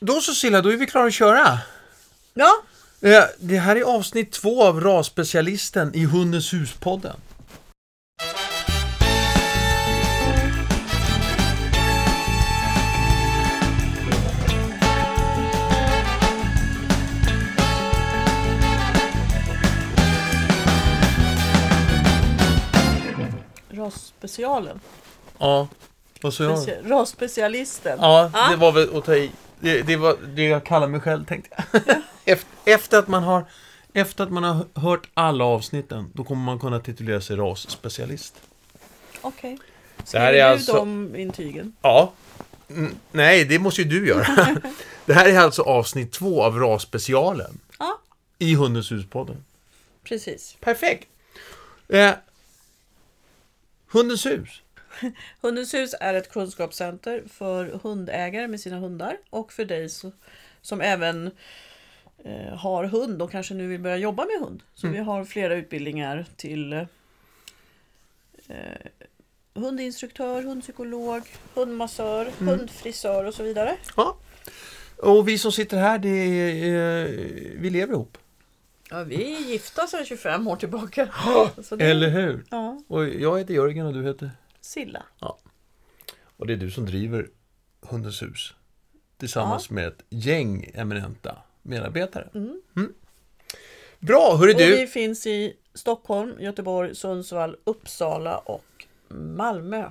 Då så Silla, då är vi klara att köra. Ja, Eh, Det här är avsnitt två av rasspecialisten i Hundens hus-podden. rasspecialen. Ja, vad sa jag? Rasspecialisten. Ja, Ja. det var väl att ta i. Det, det var det jag kallar mig själv, tänkte jag. Efter, efter, att man har, efter att man har hört alla avsnitten, då kommer man kunna titulera sig rasspecialist. Okej. Det här Skriver är du alltså... de intygen? Ja. Mm, nej, det måste ju du göra. det här är alltså avsnitt två av rasspecialen Ja, i Hundens hus-podden. precis. Perfekt. Eh, Hundens hus. Hundens hus är ett kunskapscenter för hundägare med sina hundar och för dig som även eh, har hund och kanske nu vill börja jobba med hund. Så vi har flera utbildningar till eh, hundinstruktör, hundpsykolog, hundmassör, hundfrisör och så vidare. Ja. Och vi som sitter här, det är, eh, vi lever ihop. Ja, vi är gifta sedan 25 år tillbaka. Det- Eller hur? Ja, Och jag heter Jörgen och du heter? Silla. Och det är du som driver Hundens hus. Tillsammans med ett gäng eminenta medarbetare. Mm. Bra, hörru Och vi du. finns i Stockholm, Göteborg, Sundsvall, Uppsala och Malmö.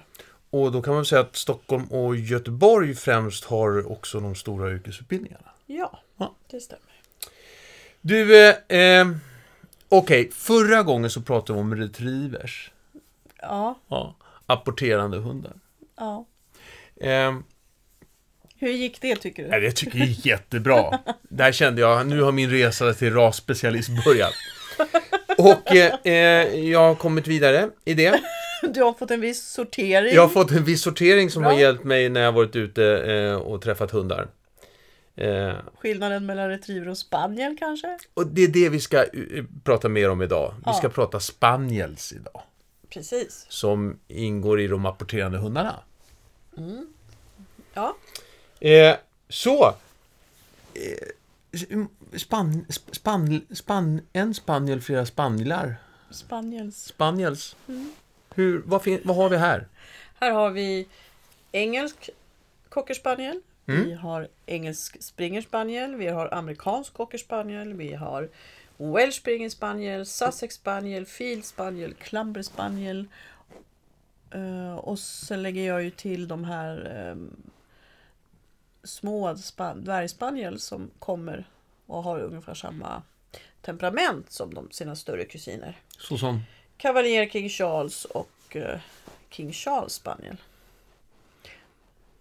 Och då kan man säga att Stockholm och Göteborg främst har också de stora yrkesutbildningarna. Ja, Ja. det stämmer. Du, eh, eh, okej, förra gången så pratade vi om retrievers. Ja, Ja, apporterande hundar. ja. Eh, Hur gick det tycker du? nej, det tycker jag är jättebra. Där kände jag, nu har min resa till rasspecialist börjat. Och eh, eh, jag har kommit vidare i det. Du har fått en viss sortering. Jag har fått en viss sortering som Bra. har hjälpt mig när jag varit ute eh, och träffat hundar. Eh, Skillnaden mellan retriever och spaniel kanske? och det är det vi ska prata mer om idag. Vi ska prata spaniels idag. Precis. Som ingår i de apporterande hundarna. Ja, Eh, så. Eh, span, span, span, en spaniel, flera spanilar. spaniels. Spaniels. Hur, vad, fin, vad har vi här? Här har vi engelsk cockerspaniel. Mm. Vi har engelsk springer spaniel. Vi har amerikansk cockerspaniel. Vi har welsh springer spaniel, sussex spaniel, field spaniel, clumber spaniel. Eh, och sen lägger jag ju till de här um, små span- dvärgspaniel som kommer och har ungefär samma temperament som de, sina större kusiner. Så som... Cavalier King Charles och eh, King Charles spaniel.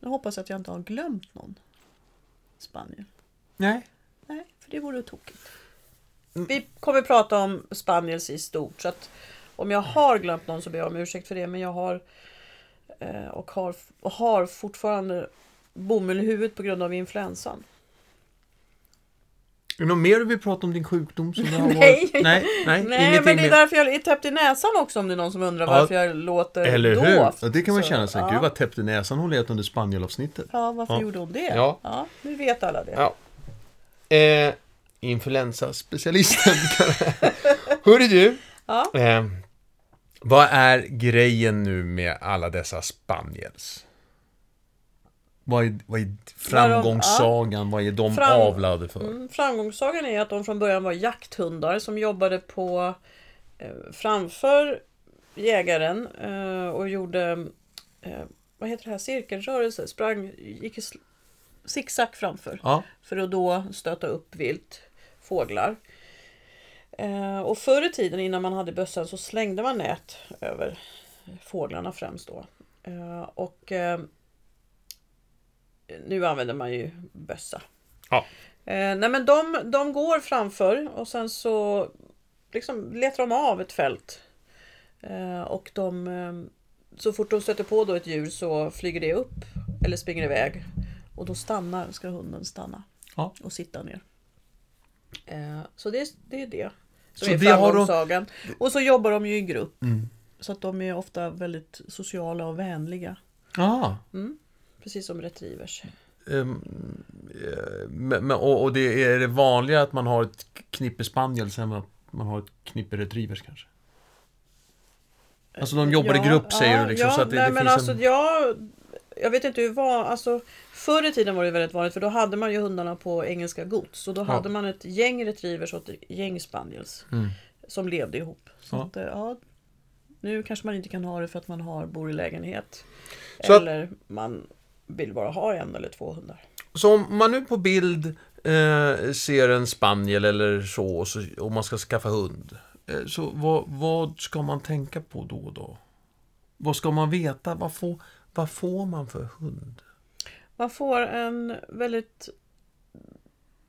Nu hoppas jag att jag inte har glömt någon spaniel. Nej. Nej, för det vore tokigt. Mm. Vi kommer prata om spaniels i stort. Så att om jag har glömt någon så ber jag om ursäkt för det. Men jag har eh, och har, och har fortfarande bomull i huvudet på grund av influensan. Är det något mer du vill prata om din sjukdom? Som har Nej. varit? Nej, nej, Nej, ingenting men det är därför jag är täppt i näsan också om det är någon som undrar Ja, varför jag låter Eller hur? dovt. Ja, det kan man Så, känna sig. ja. Gud vad täppt i näsan hon lät under spanielavsnittet. Ja, varför Ja. gjorde hon det? Ja. nu vet alla det. Ja. Eh, influensaspecialisten. Hörru du. Ja. Eh, vad är grejen nu med alla dessa spaniels? Vad är, vad är framgångssagan? Vad är de Fram- avlade för? Mm, framgångssagan är att de från början var jakthundar som jobbade på eh, framför jägaren eh, och gjorde eh, vad heter det här, cirkelrörelse, sprang, gick i zigzag framför Ja, för att då stöta upp vilt, fåglar. Eh, och förr i tiden innan man hade bössan så slängde man nät över fåglarna främst då. Eh, och eh, nu använder man ju bössa. Ja. Nej men de, de går framför och sen så liksom letar de av ett fält. Och de, så fort de stöter på då ett djur så flyger det upp eller springer iväg. Och då stannar, ska hunden stanna Ja. och sitta ner. Eh, så det, det är det som Så är har de- framgångssagan. Och så jobbar de ju i grupp. Mm. Så att de är ofta väldigt sociala och vänliga. Ah, Precis som retrievers. ehm, men, men- och, och det är det vanliga att man har ett knippe spaniels än att man har ett knippe retrievers kanske? Alltså de jobbar i grupp säger du liksom, ja, så att det, nej, det men finns alltså en... jag, jag vet inte hur det var. Alltså, förr i tiden var det väldigt vanligt för då hade man ju hundarna på engelska gods. Och då Ja. hade man ett gäng retrievers och ett gäng spaniels. Mm. Som levde ihop. Så Ja. att, eh, ja, nu kanske man inte kan ha det för att man har, bor i lägenhet. Så att- eller man vill bara ha en eller två hundar. Så om man nu på bild eh, ser en spaniel eller så, och så och man ska skaffa hund. Eh, så vad, vad ska man tänka på då och då? Vad ska man veta? Vad får, vad får man för hund? Man får en väldigt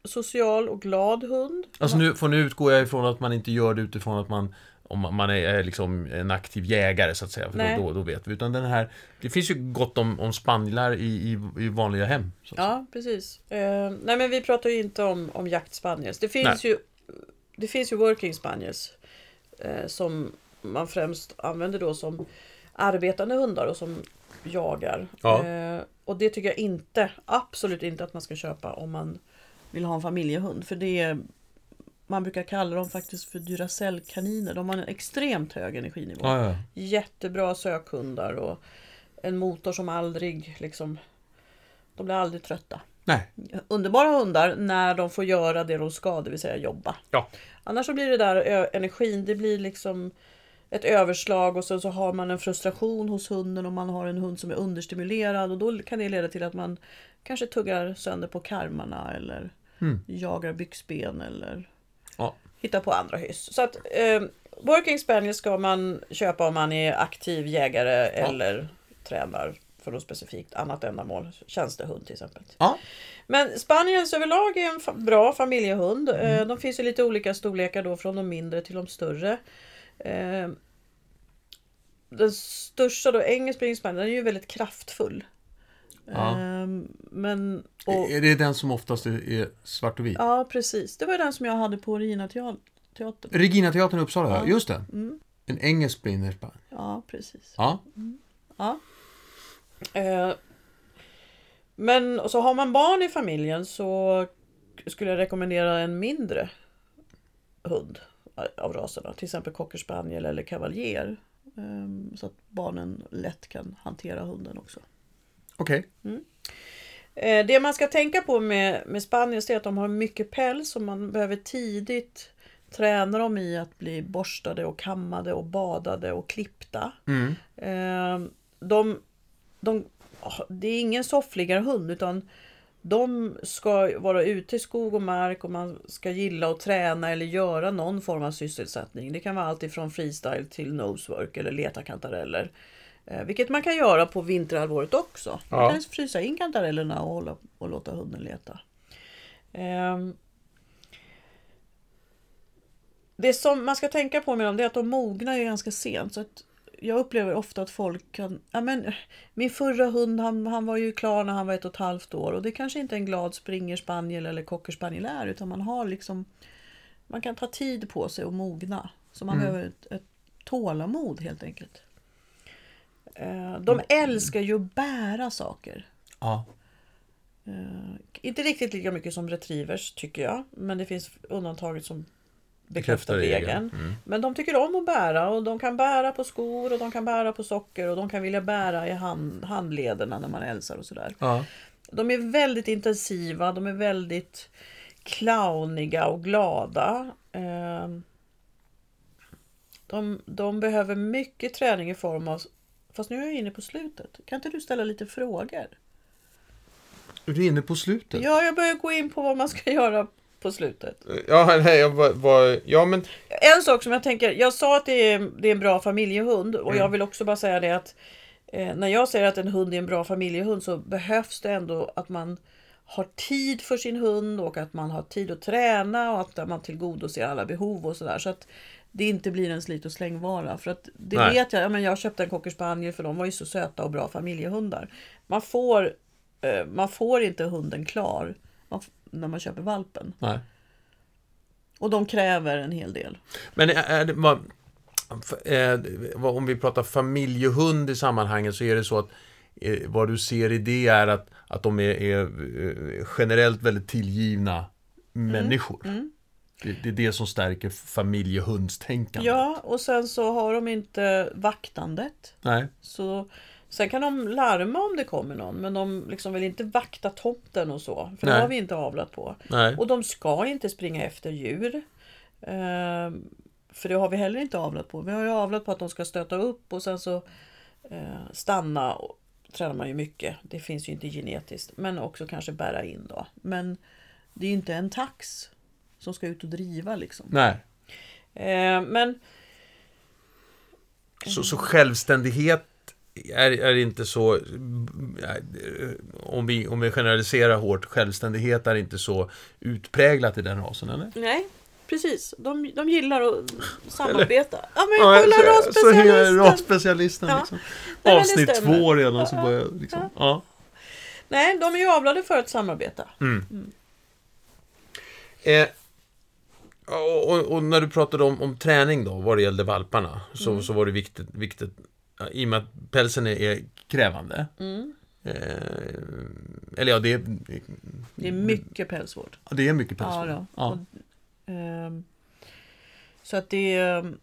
social och glad hund. Alltså nu, för nu utgår jag ifrån att man inte gör det utifrån att man om man- är, liksom en aktiv jägare så att säga, för Nej. då, då, då vet vi. Utan den här, det finns ju gott om, om spanilar i, i, i vanliga hem. Så att säga. Ja, precis. Eh, nej, men vi pratar ju inte om, om jaktspaniels. Det finns ju det finns ju working spaniels eh, som man främst använder då som arbetande hundar och som jagar. Ja. Eh, och det tycker jag inte, absolut inte att man ska köpa om man vill ha en familjehund. För det är, man brukar kalla dem faktiskt för Duracell-kaniner. De har en extremt hög energinivå. Ja, ja. Jättebra sökhundar och en motor som aldrig liksom... De blir aldrig trötta. Nej. Underbara hundar när de får göra det de ska, det vill säga jobba. Ja. Annars så blir det där energin, det blir liksom ett överslag och sen så har man en frustration hos hunden om man har en hund som är understimulerad och då kan det leda till att man kanske tuggar sönder på karmarna eller Mm. jagar byxben eller Ja. hittar på andra hyss. Så att eh, Working Spaniel ska man köpa om man är aktiv jägare eller tränar för något specifikt annat ändamål. Tjänstehund till exempel. Ja. Men Spaniels överlag är en fa- bra familjehund. Eh, De finns i lite olika storlekar då från de mindre till de större. Eh, Den största då, engelsk Spring Spaniel, den är ju väldigt kraftfull. Ja. Eh, Men... Och, Är det den som oftast är, svart och vit? ja, precis. Det var den som jag hade på Regina Teatern. Regina teatern i Uppsala, ja. Just det. Mm. En engelsk sprinterspaniel. Ja, precis. Ja. Ja. Eh, Men och så har man barn i familjen så skulle jag rekommendera en mindre hund av raserna. Till exempel cocker spaniel eller cavalier. Eh, Så att barnen lätt kan hantera hunden också. Okej. Eh, Det man ska tänka på med, med spaniels är att de har mycket päls och man behöver tidigt träna dem i att bli borstade och kammade och badade och klippta. Mm. Eh, de, de, det är ingen soffligare hund utan de ska vara ute i skog och mark och man ska gilla att träna eller göra någon form av sysselsättning. Det kan vara allt ifrån freestyle till nosework eller leta kantareller. Eh, vilket man kan göra på vinterhalvåret också. Man Ja. kan frysa in kantarellerna och, hålla, och låta hunden leta. Ehm, det som man ska tänka på med dem är att de mognar ju ganska sent. Så att jag upplever ofta att folk kan... Ja, men, min förra hund han, han var ju klar när han var ett och ett halvt år. Och det kanske inte en glad springer spaniel eller cocker spaniel är. Utan man har liksom... Man kan ta tid på sig att mogna. Så man Mm. behöver ett, ett tålamod helt enkelt. Eh, De älskar ju att bära saker. Ja. Eh, inte riktigt lika mycket som retrievers tycker jag. Men det finns undantaget som bekräftar regeln. Mm. Men de tycker om att bära och de kan bära på skor och de kan bära på socker och de kan vilja bära i hand, handlederna när man hälsar och sådär. Ja. De är väldigt intensiva, de är väldigt clowniga och glada. Eh, De, de behöver mycket träning i form av... Fast nu är jag inne på slutet. Kan inte du ställa lite frågor? Du är inne på slutet. Ja, jag börjar gå in på vad man ska göra på slutet. Ja, nej, jag var, var... Ja, men... En sak som jag tänker, jag sa att det är, det är en bra familjehund och jag vill också bara säga det att eh, när jag säger att en hund är en bra familjehund så behövs det ändå att man har tid för sin hund och att man har tid att träna och att man tillgodoser alla behov och sådär. Så att det inte blir en slit och slängvara. För att det Nej. vet jag, ja, men jag köpte en cocker spaniel för de var ju så söta och bra familjehundar. Man får, eh, man får inte hunden klar när man köper valpen. Nej. Och de kräver en hel del. Men är det... Vad, om vi pratar familjehund i sammanhanget så är det så att eh, vad du ser i det är att, att de är, är eh, generellt väldigt tillgivna människor. Mm. Det, det är det som stärker familjehundstänkandet. Ja, och sen så har de inte vaktandet. Nej. Så, sen kan de larma om det kommer någon, men de liksom vill inte vakta tomten och så. För det Nej. har vi inte avlat på. Nej. Och de ska inte springa efter djur. Ehm, för det har vi heller inte avlat på. Vi har ju avlat på att de ska stöta upp och sen så eh, stanna. Och, tränar man ju mycket. Det finns ju inte genetiskt. Men också kanske bära in då. Men det är ju inte en tax som ska ut och driva liksom. Nej. Eh, men Så, så självständighet är, är inte så, om vi, om vi generaliserar hårt, självständighet är inte så utpräglat i den rasen, eller? nej, precis. De, de gillar att samarbeta. Ja men Ja, kolla så, så är rasspecialisten! rasspecialisten Ja. liksom. Avsnitt två redan så Ja, börjar liksom, ja. Nej, de är ju avlade för att samarbeta. Eh, och, och, och när du pratade om, om träning då, vad det gällde valparna, så, Mm. så var det viktigt, viktigt ja, i och med att pälsen är, är krävande. Mm. Eh, eller ja, det är, Det är mycket pälsvård. ja, det är mycket päls. Ja. Ja. Och, ehm, så att det är... ehm,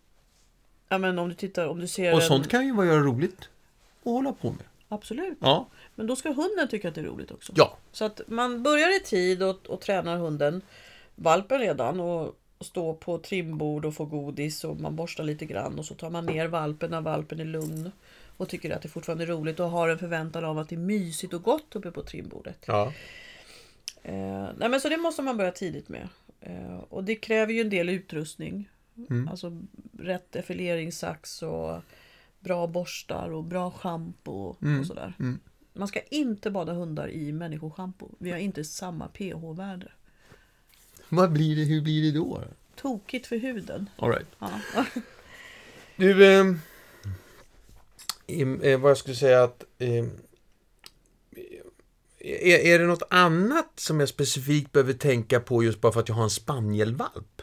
Ja men om du tittar, om du ser... Och en- sånt kan ju vara roligt att hålla på med. Absolut. Ja. Men då ska hunden tycka att det är roligt också. Ja. Så att man börjar i tid och, och tränar hunden, valpen redan, och, och stå på trimbord och få godis och man borstar lite grann och så tar man ner valpen när valpen är lugn och tycker att det fortfarande är roligt och har en förväntan av att det är mysigt och gott uppe på trimbordet. Ja. Eh, nej men så det måste man börja tidigt med. Eh, och det kräver ju en del utrustning. Mm. Alltså rätt effileringssax och bra borstar och bra schampo Mm. och sådär. Mm. Man ska inte bada hundar i människoschampo. Vi har inte samma pH-värde. Vad blir det, hur blir det då? Tokigt för huden. All right. Ja. Du, eh, eh, vad jag skulle säga att... Eh, är, är det något annat som jag specifikt behöver tänka på just bara för att jag har en spanielvalp?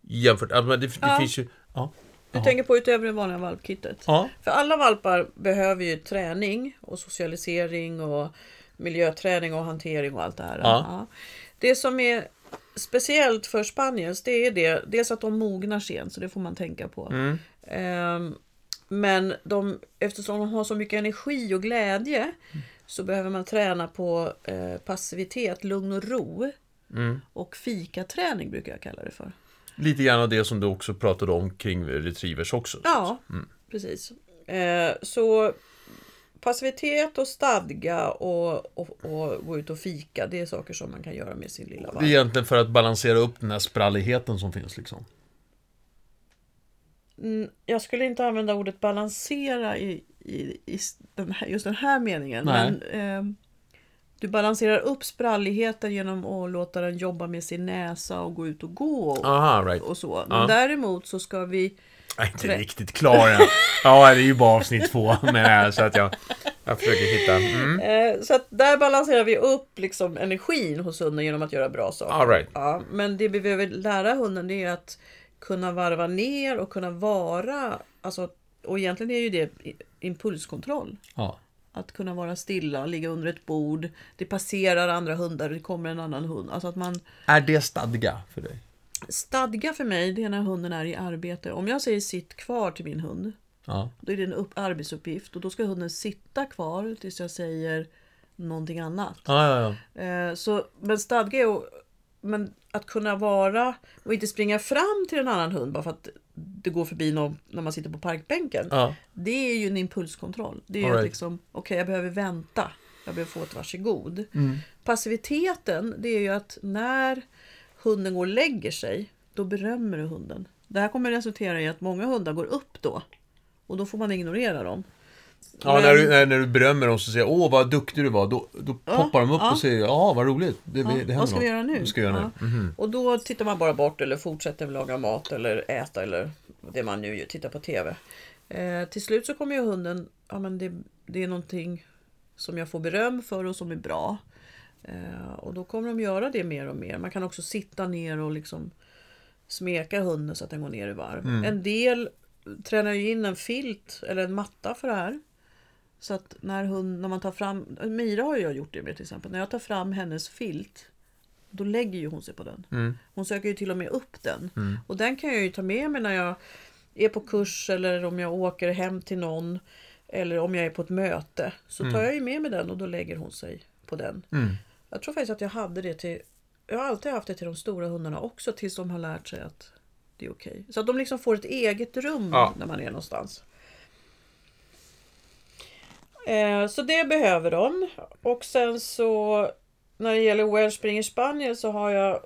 Jämfört, alltså, det, det Ja. finns ju... Ja. Du tänker på utöver det vanliga valpkittet. Ja. För alla valpar behöver ju träning och socialisering och miljöträning och hantering och allt det här. Ja. Det som är speciellt för spaniels det är det, dels att de mognar sent, så det får man tänka på. Mm. Ehm, men de, eftersom de har så mycket energi och glädje så behöver man träna på eh, passivitet, lugn och ro. Mm. Och fikaträning brukar jag kalla det för. Lite grann av det som du också pratade om kring retrievers också. Ja, precis. Eh, så passivitet och stadga och, och, och gå ut och fika, det är saker som man kan göra med sin lilla Det är egentligen för att balansera upp den här spralligheten som finns liksom. Mm, jag skulle inte använda ordet balansera i, i, i den här, just den här meningen. Nej. Men eh, du balanserar upp spralligheten genom att låta den jobba med sin näsa och gå ut och gå. Och, Aha, right. och så. Men Ja. däremot så ska vi Jag är inte Trä- riktigt klar än. Ja, det är ju bara avsnitt två. Men, så att jag, jag försöker hitta... Mm. Eh, Så att där balanserar vi upp liksom energin hos hunden genom att göra bra saker. All right. ja, men det vi behöver lära hunden det är att kunna varva ner och kunna vara, alltså, och egentligen är ju det impulskontroll. Ja. Att kunna vara stilla, ligga under ett bord, det passerar andra hundar, det kommer en annan hund. Alltså att man Är det stadga för dig? Stadga för mig, det är när hunden är i arbete. Om jag säger sitt kvar till min hund, Ja. då är det en upp- arbetsuppgift och då ska hunden sitta kvar tills jag säger någonting annat. Ja, ja. Eh, så, men stadga är men att kunna vara och inte springa fram till en annan hund bara för att det går förbi någon när man sitter på parkbänken. Det är ju en impulskontroll. Det är ju All right. liksom, okej jag behöver vänta. Jag behöver få ett varsågod. Mm. Passiviteten, det är ju att när hunden går och lägger sig, då berömmer du hunden. Det här kommer resultera i att många hundar går upp då. Och då får man ignorera dem. ja Men- när, du, när, när du berömmer dem så säger åh vad duktig du var. Då, då poppar de upp ja. och säger ja vad roligt. Det, Ja, det vad ska vi göra nu? Vad ska vi göra Ja. nu? Mhm. Och då tittar man bara bort eller fortsätter laga mat eller äta eller det man nu gör, tittar på TV. Eh, till slut så kommer ju hunden, ja men det, det är någonting som jag får beröm för och som är bra. Eh, och då kommer de göra det mer och mer. Man kan också sitta ner och liksom smeka hunden så att den går ner i varv. Mm. En del tränar ju in en filt eller en matta för det här. Så att när, hon, när man tar fram, Mira har ju jag gjort det med till exempel. När jag tar fram hennes filt, då lägger ju hon sig på den. Mm. Hon söker ju till och med upp den. Och den kan jag ju ta med mig när jag är på kurs eller om jag åker hem till någon. Eller om jag är på ett möte. Så tar jag ju med mig den och då lägger hon sig på den. Mm. Jag tror faktiskt att jag hade det till... Jag har alltid haft det till de stora hundarna också tills de har lärt sig att det är okej. Så att de liksom får ett eget rum Ja. när man är någonstans. Eh, så det behöver de. Och sen så när det gäller Welsh Springer Spaniel så har jag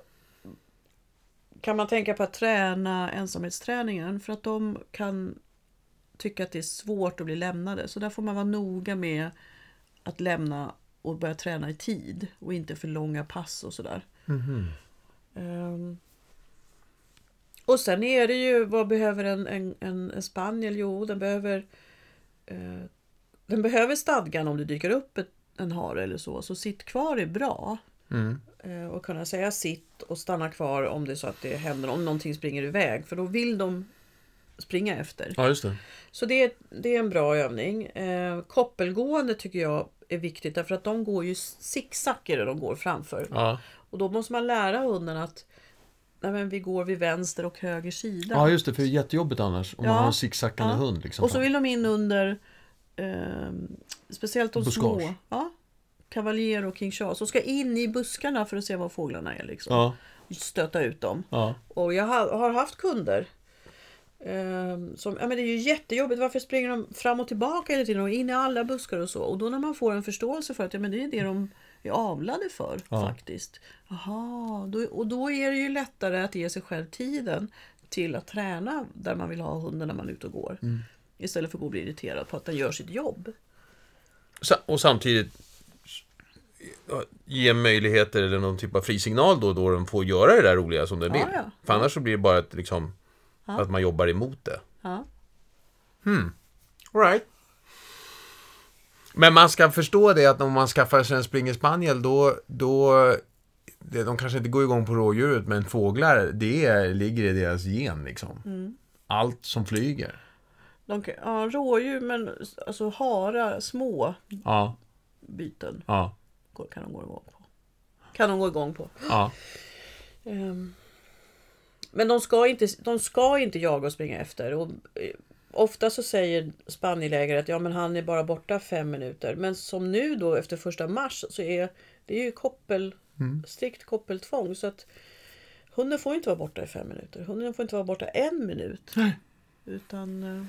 kan man tänka på att träna ensamhetsträningen för att de kan tycka att det är svårt att bli lämnade. Så där får man vara noga med att lämna och börja träna i tid och inte för långa pass och sådär. Ehm. och sen är det ju, vad behöver en, en, en, en spaniel? Jo, den behöver eh, den behöver stadgan om det dyker upp ett, en hare eller så. Så sitt kvar är bra. Mm. Eh, och kunna säga sitt och stanna kvar om det är så att det händer, om någonting springer iväg. För då vill de springa efter. Ja, just det. Så det, är- det är en bra övning. Eh, koppelgående tycker jag är viktigt därför att de går ju zigzaggar när de går framför. Ja. Och då måste man lära hunden att nej, men vi går vid vänster och höger sida. ja, just det. För det är jättejobbigt annars. Om Ja. man har en zigzackande Ja. hund. Liksom. och så vill de in under eh, speciellt de Buskage. små. Ja, Cavalier och King Charles. Och ska in i buskarna för att se var fåglarna är. Liksom. Ja, Stöta ut dem. ja. Och jag har, haft kunder som, ja men det är ju jättejobbigt, varför springer de fram och tillbaka hela tiden och in i alla buskar och så. Och då när man får en förståelse för att ja, men det är det de är avlade för Ja. faktiskt. Jaha, då, och då är det ju lättare att ge sig själv tiden till att träna där man vill ha hunden när man är ute och går. Istället för att gå och bli irriterad på att den gör sitt jobb. Och samtidigt ge möjligheter eller någon typ av frisignal då, då de får göra det där roliga som de Ja, vill. ja. För annars så blir det bara ett, liksom. Att man jobbar emot det. Ja. All right. Men man ska förstå det att om man skaffar sig en springer spaniel då, då det, de kanske inte går igång på rådjuret men fåglar, det är, ligger i deras gen liksom. Mm. Allt som flyger. De kan, ja, rådjur men alltså harar, små Ja, byten ja, kan de gå igång på. Kan de gå igång på. ja. Ehm, Men de ska, inte, de ska inte jaga och springa efter. Och eh, ofta så säger spanielägare att ja, men han är bara borta fem minuter. Men som nu då efter första mars så är det är ju koppel, strikt koppeltvång. Så att hunden får inte vara borta i fem minuter. Hunden får inte vara borta en minut. Utan... eh,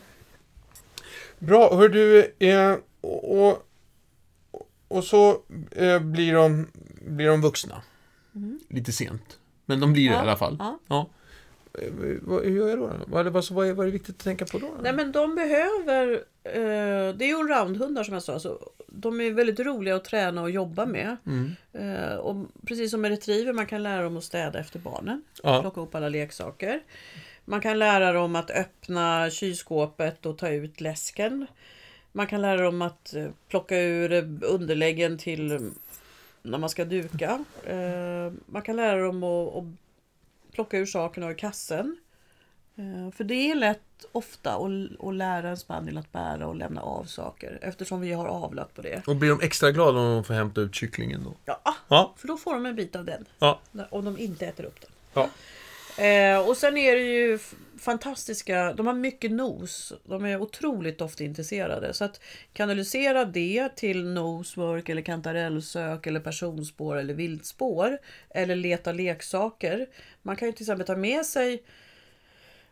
Bra, hör du, eh, och, och, så eh, blir, de, blir de vuxna. Lite sent. Men de blir det i alla fall. ja. Ja. Hur gör jag då? Vad, vad, vad, är, vad är viktigt att tänka på då? Nej men de behöver, eh, det är ju allroundhundar som jag sa, så de är väldigt roliga att träna och jobba med. Eh, och precis som med retriever, man kan lära dem att städa efter barnen. Ja. Plocka upp alla leksaker. Man kan lära dem att öppna kylskåpet och ta ut läsken. Man kan lära dem att eh, plocka ur underläggen till när man ska duka. Eh, man kan lära dem att, att plocka ur sakerna ur kassen. Eh, För det är lätt ofta att, lära en spaniel att bära och lämna av saker eftersom vi har avlat på det. Och blir de extra glada om de får hämta ut kycklingen då? Ja, Ja. för då får de en bit av den. Ja. Om de inte äter upp den. Ja. Eh, och sen är det ju fantastiska, de har mycket nos. De är otroligt doftintresserade. Så att kanalisera det till nosework eller kantarellsök eller personspår eller viltspår. Eller leta leksaker. Man kan ju till exempel ta med sig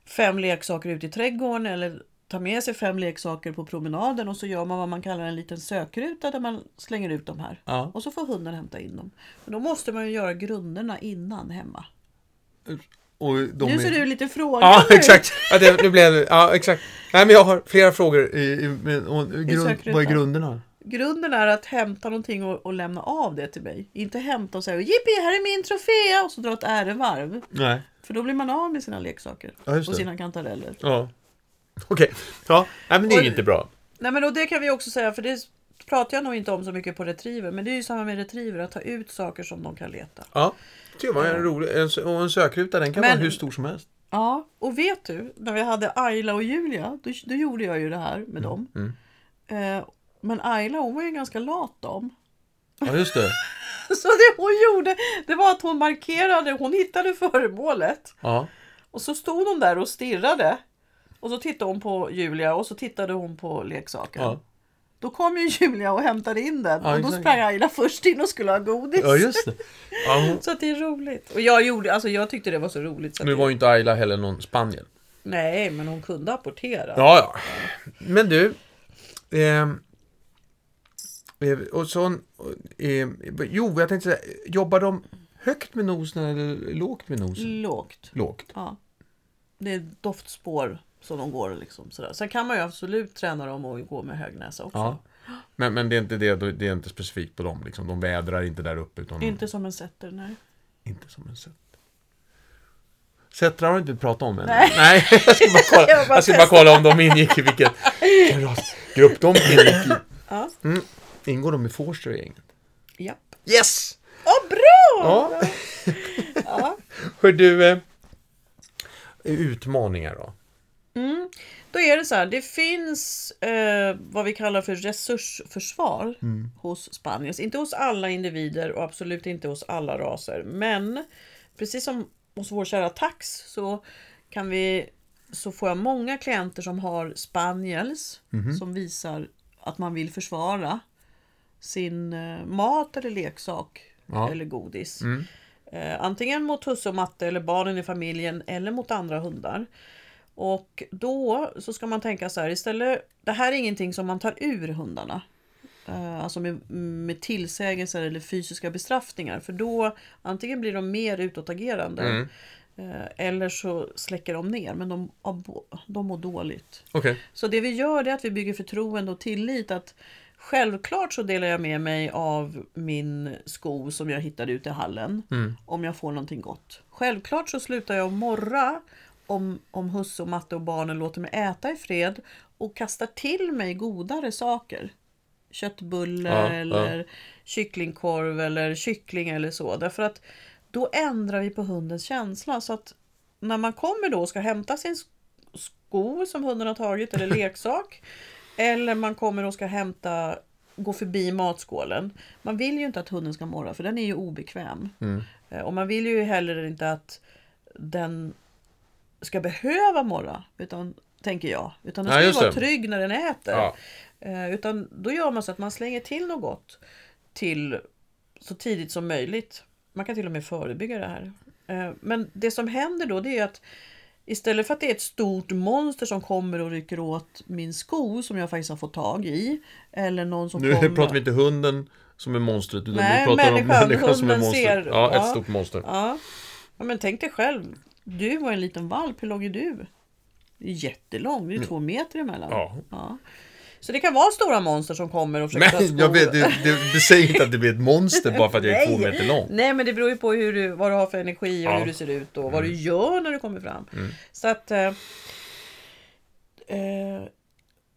fem leksaker ut i trädgården eller ta med sig fem leksaker på promenaden och så gör man vad man kallar en liten sökruta där man slänger ut de här. Ja. Och så får hunden hämta in dem. Men då måste man ju göra grunderna innan hemma. Och de nu är- ser du lite frågande Ja, exakt. Ja, det, det blev, ja, exakt. Nej, men jag har flera frågor. I, i, och, grund, vad är grunderna? Grunden är att hämta någonting och, och lämna av det till mig. Inte hämta och säga jippi, här är min trofé och så dra ett ärevarv. Nej. För då blir man av med sina leksaker. Ja, och det. sina kantareller. Ja. Okej. Ja, nej, men det är Och- inte bra. Nej men och det kan vi också säga, för det pratar jag nog inte om så mycket på retriever. Men det är ju samma med retriever, att ta ut saker som de kan leta. Ja. Det var en rolig. En, och en sökruta, den kan Men- vara hur stor som helst. Ja, och vet du, när vi hade Ayla och Julia, då, då gjorde jag ju det här med dem. mm. Eh, Men Ayla hon var ju ganska lat dam. Ja, just det. Så det hon gjorde, det var att hon markerade, hon hittade föremålet. Ja. Och så stod hon där och stirrade. Och så tittade hon på Julia och så tittade hon på leksaken. Ja. Då kom ju Julia och hämtade in den. Ja, och då exakt. sprang Ayla först in och skulle ha godis. ja, just det. Ja, hon... Så att det är roligt. Och jag, gjorde, alltså jag tyckte det var så roligt. Så Nu var ju inte Ayla heller någon spaniel. Nej, men hon kunde apportera. Ja, ja. Men du. ehm, eh, och så, eh, jo, jag tänkte säga, jobbar de högt med nosen eller lågt med nosen? Lågt. Lågt. Ja. Det är doftspår som de går liksom sådär. Sen kan man ju absolut träna dem och gå med hög näsa också. Ja. Men, men det är inte det, det är inte specifikt på dem liksom. De vädrar inte där uppe utan Inte som en setter, nej. inte som en sätt. Sättrar har du inte pratat om än. Nej. Nej, jag ska bara kolla, Jag bara jag ska bara kolla om de ingick i vilken rasgrupp de ingick i. Ja. Mm. Ingår de i Forster-gänget? Japp. Yes! Åh, bra! Ja. Ja. Hör du, eh, utmaningar då? Mm. Då är det så här, det finns eh, vad vi kallar för resursförsvar hos Spaniels. Inte hos alla individer och absolut inte hos alla raser. Men precis som hos vår kära tax så kan vi så får jag många klienter som har spaniels som visar att man vill försvara sin eh, mat eller leksak Ja. eller godis. Mm. Eh, antingen mot husse och matte eller barnen i familjen eller mot andra hundar. Och då så ska man tänka så här istället. Det här är ingenting som man tar ur hundarna. Eh, alltså med, med tillsägelser eller fysiska bestraffningar. För då antingen blir de mer utåtagerande. Mm. eh, Eller så släcker de ner. Men de, de mår dåligt. Okej. Så det vi gör är att vi bygger förtroende och tillit. att Självklart så delar jag med mig av min sko som jag hittade ute i hallen. Mm. Om jag får någonting gott. Självklart så slutar jag morra om, om husse och matte och barnen låter mig äta i fred. Och kastar till mig godare saker. Köttbullar Ja, ja. eller kycklingkorv eller kyckling eller så. Därför att då ändrar vi på hundens känsla. Så att när man kommer då och ska hämta sin sko som hunden har tagit eller leksak. eller man kommer och ska hämta, gå förbi matskålen. Man vill ju inte att hunden ska morra för den är ju obekväm. Mm. Eh, Och man vill ju heller inte att den ska behöva morra. Utan, tänker jag. Utan den Ja, ska just vara det. trygg när den äter. Ja. Eh, Utan då gör man så att man slänger till något gott till så tidigt som möjligt. Man kan till och med förebygga det här. Eh, Men det som händer då det är att istället för att det är ett stort monster som kommer och rycker åt min sko som jag faktiskt har fått tag i. Eller någon som Nu kommer... pratar vi inte hunden som är monstret, utan Nej, vi pratar om människan. människan som är monstret. ser- Ja, ett ja. stort monster. Ja. ja, men tänk dig själv. Du var en liten valp. Hur lång är du? Jättelång. Det är två meter emellan. Ja. Ja. Så det kan vara stora monster som kommer och försöker ta Men skor. jag vet, det, det, säger inte att det blir ett monster bara för att jag är två meter lång. Nej, men det beror ju på hur du, vad du har för energi och Ja. Mm. hur du ser ut och vad du gör när du kommer fram. Så att... Eh, eh,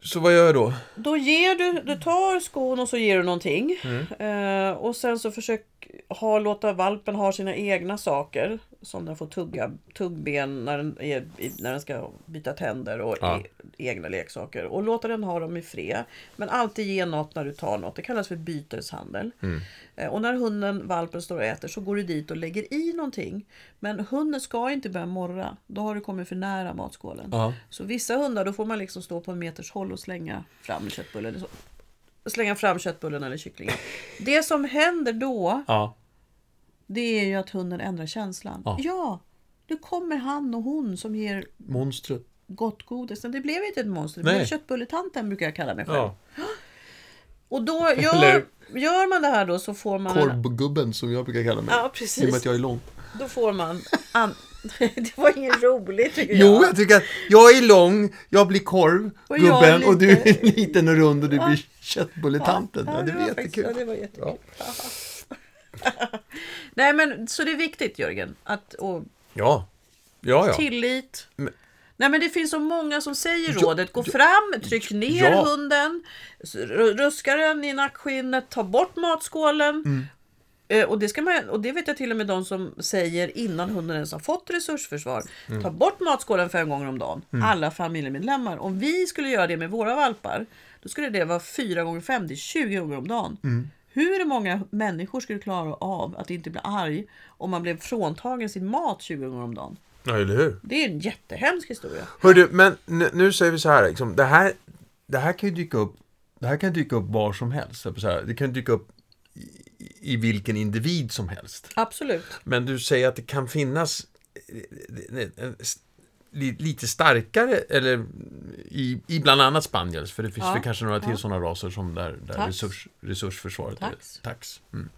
Så vad gör jag då? då ger du, du tar skon och så ger du någonting. Mm. Eh, och sen så försök ha, låta valpen ha sina egna saker. Som den får tugga, tuggben när den, är, när den ska byta tänder och Ja. e, egna leksaker. Och låta den ha dem i fred. Men alltid ge något när du tar något. Det kallas för byteshandel. Mm. Eh, Och när hunden, valpen, står och äter så går du dit och lägger i någonting. Men hunden ska inte börja morra. Då har du kommit för nära matskålen. Ja. Så vissa hundar då får man liksom stå på en meters håll och slänga fram köttbullen. Slänga fram köttbullen eller kycklingen. Det som händer då, Ja. Det är ju att hunden ändrar känslan. Ja. Ja, nu kommer han och hon som ger Monstret. gott godis. Det blev inte ett monster, det Nej. blev köttbulletanten brukar jag kalla mig själv. Ja. Och då Eller- gör, gör man det här då så får man... En, Korvgubben som jag brukar kalla mig. ja, I och med precis. att jag är lång. Då får man... An... det var inget roligt tycker Jo, jag. jag tycker att jag är lång, jag blir korvgubben Och jag är och du lite- är liten och rund och du blir köttbulletanten. Ja, det var blir faktiskt- jättekul. Ja, det var jättekul. Nej men så det är viktigt Jörgen. Att, och Ja. Ja, ja. tillit. Men- Nej men det finns så många som säger rådet. Gå fram, tryck ner ja. hunden. ru- Ruska den i nackskinnet. Ta bort matskålen. Mm. Eh, Och det, ska man, och det vet jag till och med de som säger innan hunden ens har fått resursförsvar. Mm. Ta bort matskålen fem gånger om dagen. Alla familjemedlemmar. Om vi skulle göra det med våra valpar. Då skulle det vara 4 gånger 5, det är 20 gånger om dagen. Hur många människor skulle klara av att inte bli arg om man blev fråntagen sin mat 20 gånger om dagen? Ja, eller hur? Det är en jättehemsk historia. Hör du, men nu, nu säger vi så här, liksom, det här, det här kan ju dyka upp, det här kan dyka upp var som helst. Så här, det kan dyka upp i, i vilken individ som helst. Absolut. Men du säger att det kan finnas eh, lite starkare, eller i, i bland annat spaniels, för det finns Ja, väl kanske några till ja. sådana raser som där, där Tax. resurs, resursförsvaret Tax. är tax. Mm.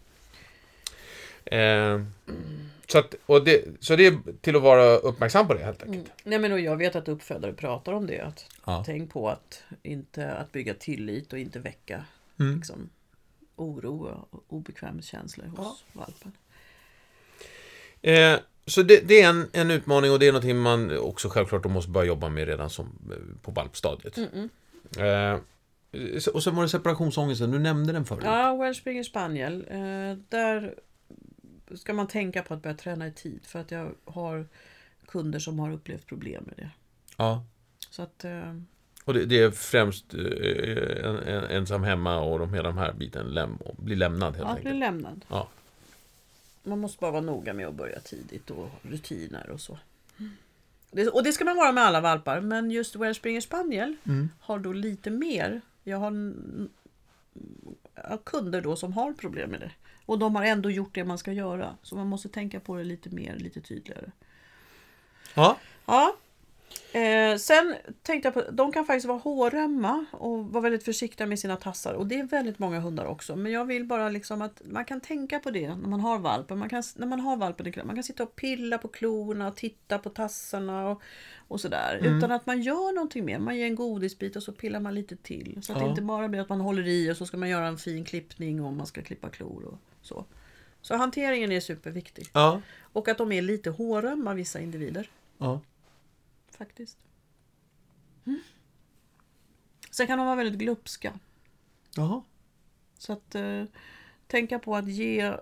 Eh, så, att, och det, så det är till att vara uppmärksam på det helt enkelt. Nej, men och jag vet att uppfödare pratar om det. Att Ja. Tänk på att, inte, att bygga tillit och inte väcka Mm. liksom, oro och obekvämkänslor hos valpen. Eh, så det, det är en, en utmaning och det är någonting man också självklart måste börja jobba med redan som, eh, på valpstadiet. Mm-mm. Eh, så- och sen var det separationsångesten, du nämnde den förut. Ja, Welsh Springer Spaniel. Eh, där ska man tänka på att börja träna i tid. För att jag har kunder som har upplevt problem med det. Ja. Så att, eh, Och det, det är främst eh, en, en, ensam hemma och de, hela de här biten läm, blir lämnad helt ja, bli enkelt. lämnad. Ja. Man måste bara vara noga med att börja tidigt och rutiner och så. Det, och det ska man vara med alla valpar. Men just Welsh Springer Spaniel Mm. har då lite mer. Jag har jag har kunder då som har problem med det. Och de har ändå gjort det man ska göra. Så man måste tänka på det lite mer, lite tydligare. Ja. Ja. Eh, sen tänkte jag på, de kan faktiskt vara hårömma och vara väldigt försiktiga med sina tassar. Och det är väldigt många hundar också. Men jag vill bara liksom att man kan tänka på det när man har valpen. Man kan, när man har valpen man kan sitta och pilla på klorna och titta på tassarna och, och sådär. Utan att man gör någonting mer. Man ger en godisbit och så pillar man lite till. Så att det Ja. inte bara blir att man håller i och så ska man göra en fin klippning och man ska klippa klor och så. Så hanteringen är superviktig. Ja. Och att de är lite hårömma, vissa individer ja. Faktiskt. Sen kan de vara väldigt glupska. Jaha. Så att eh, tänka på att ge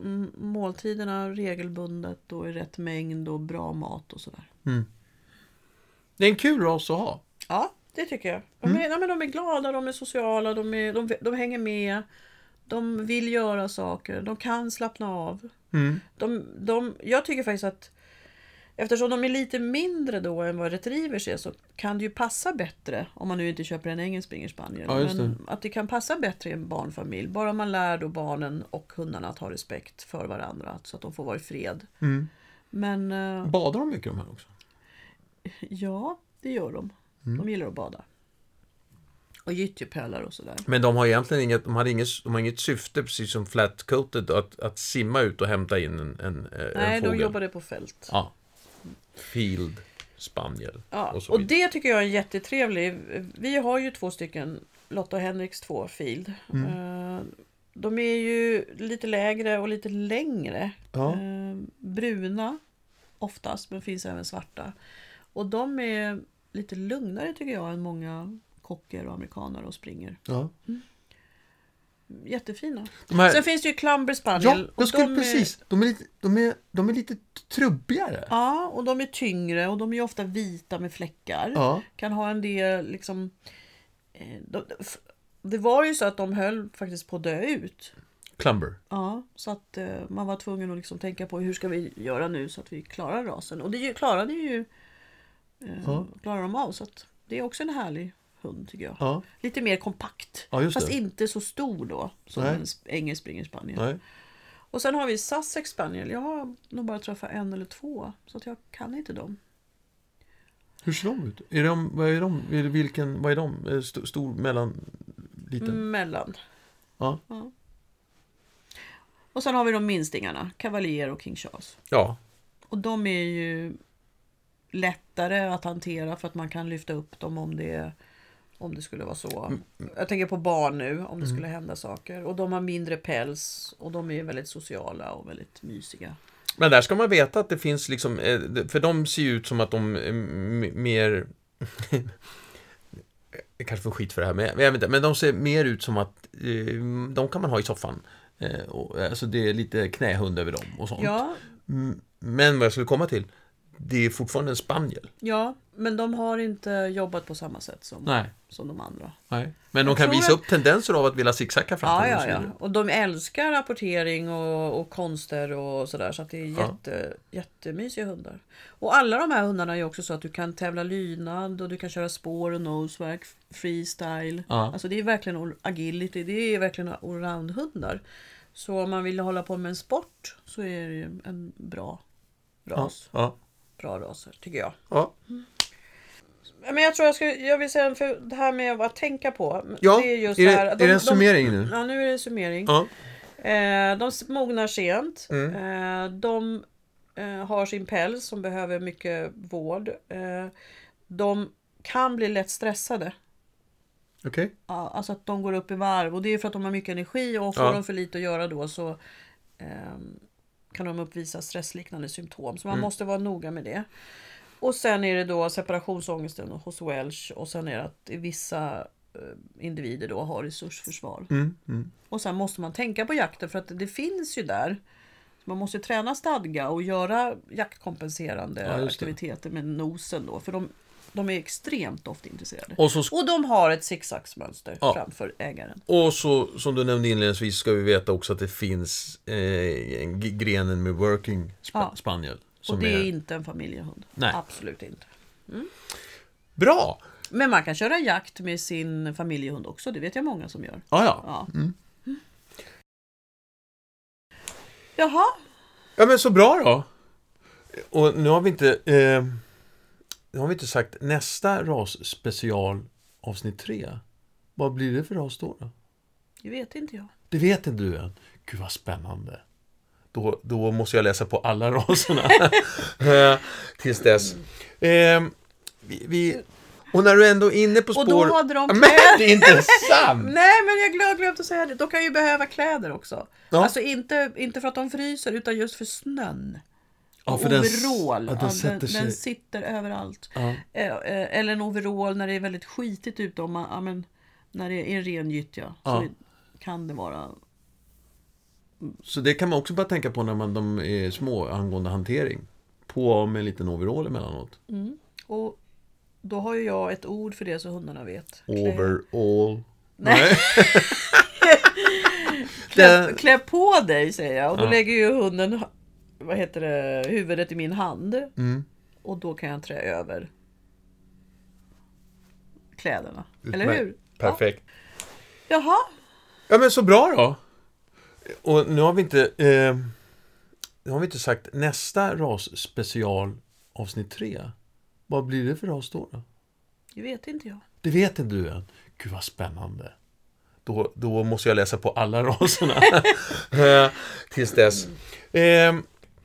mm, måltiderna regelbundet och i rätt mängd och bra mat och sådär. Det är en kul ras att ha. Ja, det tycker jag. De är, nej, men de är glada, de är sociala, de, är, de, de hänger med. De vill göra saker, de kan slappna av. Mm. De, de, jag tycker faktiskt att eftersom de är lite mindre då än vad retrievers är så kan det ju passa bättre om man nu inte köper en engelsk springer spaniel. Ja, Men att det kan passa bättre i en barnfamilj. Bara man lär då barnen och hundarna att ha respekt för varandra så att de får vara i fred. Mm. Men eh, Badar de mycket de här också? ja, det gör de. Mm. De gillar att bada. Och gyttjepölar och sådär. Men de har egentligen inget, de hade inget, de har inget syfte, precis som flatcoated, att, att simma ut och hämta in en, en, eh, Nej, en de fågel. jobbade på fält. Ja. Field Spaniel. Ja, och och det tycker jag är jättetrevligt. Vi har ju två stycken, Lotta och Henriks två Field. Mm. Eh, De är ju lite lägre och lite längre. Ja. Eh, Bruna oftast, men finns även svarta. Och de är lite lugnare tycker jag än många kocker och amerikaner och springer. Ja. Jättefina. De här, Sen finns det ju Clumber ja, Spaniel. och jag skulle de är- precis. De är, lite, de, är, de är lite trubbigare. Ja, och de är tyngre och de är ofta vita med fläckar. Ja. kan ha en del liksom... eh, de- Det var ju så att de höll faktiskt på att dö ut. Clumber. Ja, så att eh, man var tvungen att liksom tänka på hur ska vi göra nu så att vi klarar rasen. Och det klarade ju eh, Ja. klarar de av. Så att det är också en härlig hund tycker jag. Ja. Lite mer kompakt. Ja, Fast det. inte så stor då som Nej. en engelsk springer spaniel. Och sen har vi Sussex spaniel. Jag har nog bara träffat en eller två. Så att jag kan inte dem. Hur ser de ut? Är de, vad är de? Är det vilken, vad är de? Är Stor, stor mellan, liten? Mellan. Ja. Och sen har vi de minstingarna. Cavalier och King Charles. Ja. Och de är ju lättare att hantera för att man kan lyfta upp dem om det, om det skulle vara så. Jag tänker på barn nu, om det skulle hända saker. Och de har mindre päls och de är väldigt sociala och väldigt mysiga. Men där ska man veta att det finns liksom, eh, för de ser ju ut som att de är m- mer... Jag kanske får skit för det här, men jag vet inte. Men de ser mer ut som att eh, de kan man ha i soffan. Eh, alltså det är lite knähund över dem och sånt. Ja, Mm, Men vad jag skulle komma till, det är fortfarande en spaniel. Ja, men de har inte jobbat på samma sätt som, Nej. som de andra. Nej. Men de Jag kan visa att- upp tendenser av att vilja zigzacka fram Ja, ja, ja. Och de älskar rapportering och, och konster och sådär. Så att det är Ja. jätte, jättemysiga hundar. Och alla de här hundarna är också så att du kan tävla lydnad och du kan köra spår och nosework, freestyle. Ja. Alltså det är verkligen agility, det är verkligen allround-hundar. Så om man vill hålla på med en sport så är det en bra Ja. ras. Ja. Bra raser, tycker jag. Ja. Men jag tror jag ska, jag vill säga, för det här med att tänka på. ja. Det är just är, det, här, är de- det en de- summering nu? Ja, nu är det summering. Ja. Eh, de mognar sent. Mm. Eh, de eh, har sin päls som behöver mycket vård. Eh, de kan bli lätt stressade. Okej. Ja, Alltså att de går upp i varv och det är för att de har mycket energi och får Ja. de för lite att göra då så ehm, kan de uppvisa stressliknande symptom. Så man Mm. måste vara noga med det. Och sen är det då separationsångesten hos Welsh och sen är det att vissa eh, individer då har resursförsvar. Mm. Mm. Och sen måste man tänka på jakten för att det finns ju där. Man måste träna stadga och göra jaktkompenserande Ja, aktiviteter med nosen då. För de, de är extremt ofta intresserade. Och så Och de har ett zigzagsmönster Ja. framför ägaren. Och så, som du nämnde inledningsvis, ska vi veta också att det finns eh, grenen med working sp- Ja. spaniel. Och det är är... inte en familjehund. Nej. Absolut inte. Bra! Men man kan köra jakt med sin familjehund också. Det vet jag många som gör. Ja, ja. Ja. Mm. Jaha, Ja, men så bra då! Och nu har vi inte... Eh, nu har vi inte sagt nästa rasspecial avsnitt 3. Vad blir det för ras då? då? det vet inte jag. Det vet inte du än. Gud vad spännande. Då, då måste jag läsa på alla raserna. Eh, Tills dess. Eh, vi, vi, och när du ändå är inne på spår... Och då hade de Men kläder. det är inte sant! Nej, men jag glöm- glömde att säga det. De kan ju behöva kläder också. Ja. Alltså inte, inte för att de fryser, utan just för snön. Ja, för den, overall. ja, Ja, den sätter den, den sitter överallt. Ja. Eh, eh, Eller en overall när det är väldigt skitigt ute. Om man, ja, men, när det är en ren gyttja Ja. så kan det vara... Så det kan man också bara tänka på när man, de är små angående hantering. På med en liten overall emellanåt. Och då har ju jag ett ord för det så hundarna vet. Overall. Nej. klä, klä på dig säger jag. Och då Ja. lägger ju hunden vad heter det, huvudet i min hand. Mm. Och då kan jag trä över kläderna. Eller Utmärkt. hur? Perfekt. Ja. Jaha. Ja men så bra då. Och nu har vi inte eh, Nu har vi inte sagt nästa rasspecial avsnitt 3. Vad blir det för ras då? då? Det vet inte jag. Det vet inte du än. Gud vad spännande. Då, då måste jag läsa på alla raserna. Eh, Tills dess. Eh,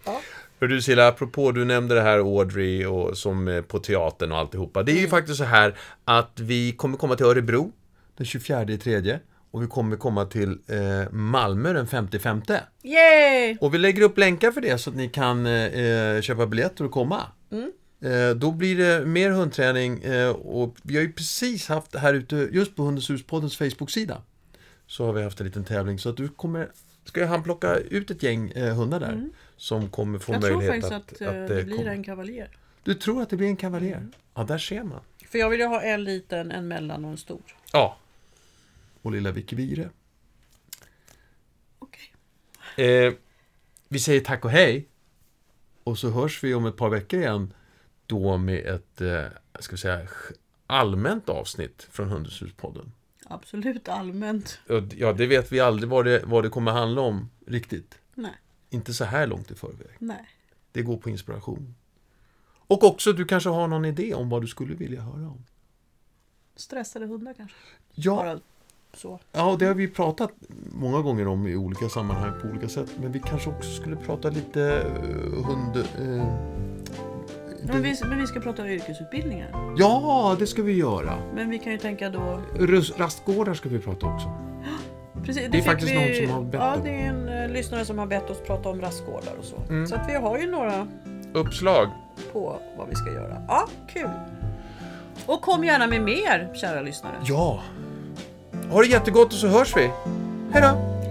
Ja. För du Silla, apropå du nämnde det här Audrey och som eh, på teatern och alltihopa. Det är ju faktiskt så här att vi kommer komma till Örebro den 24 i tredje och vi kommer komma till eh, Malmö den 55. Yay! Och vi lägger upp länkar för det så att ni kan eh, köpa biljetter och komma. Eh, då blir det mer hundträning eh, och vi har ju precis haft det här ute just på Hundens huspoddens Facebook-sida. Så har vi haft en liten tävling så att du kommer Ska jag handplocka ut ett gäng eh, hundar där som kommer få Jag tror möjlighet faktiskt att, att, eh, att, det eh, blir komma. en kavaljer. Du tror att det blir en kavaljer? Ja, där ser man. För jag vill ju ha en liten, en mellan och en stor. Ja. Och lilla Vicky Vire. Okej. Eh, vi säger tack och hej. Och så hörs vi om ett par veckor igen. Då med ett, eh, ska vi säga, allmänt avsnitt från Hundhuspodden. Absolut allmänt. Ja, det vet vi aldrig vad det, vad det kommer handla om riktigt. Nej. Inte så här långt i förväg. Nej. Det går på inspiration. Och också, du kanske har någon idé om vad du skulle vilja höra om. Stressade hundar kanske. Ja, Bara så. ja det har vi pratat många gånger om i olika sammanhang på olika sätt. Men vi kanske också skulle prata lite uh, hund... eh, Men vi, men vi ska prata yrkesutbildningar. Ja, det ska vi göra. Men vi kan ju tänka då... Rus- Rastgårdar ska vi prata också. Precis, Det är fick faktiskt någon som har bett Ja, det är en eh, lyssnare som har bett oss prata om rastgårdar och så. Mm. Så att vi har ju några Uppslag. på vad vi ska göra. Ja, kul! Och kom gärna med mer, kära lyssnare. Ja. Ha det jättegott och så hörs vi. Hej då!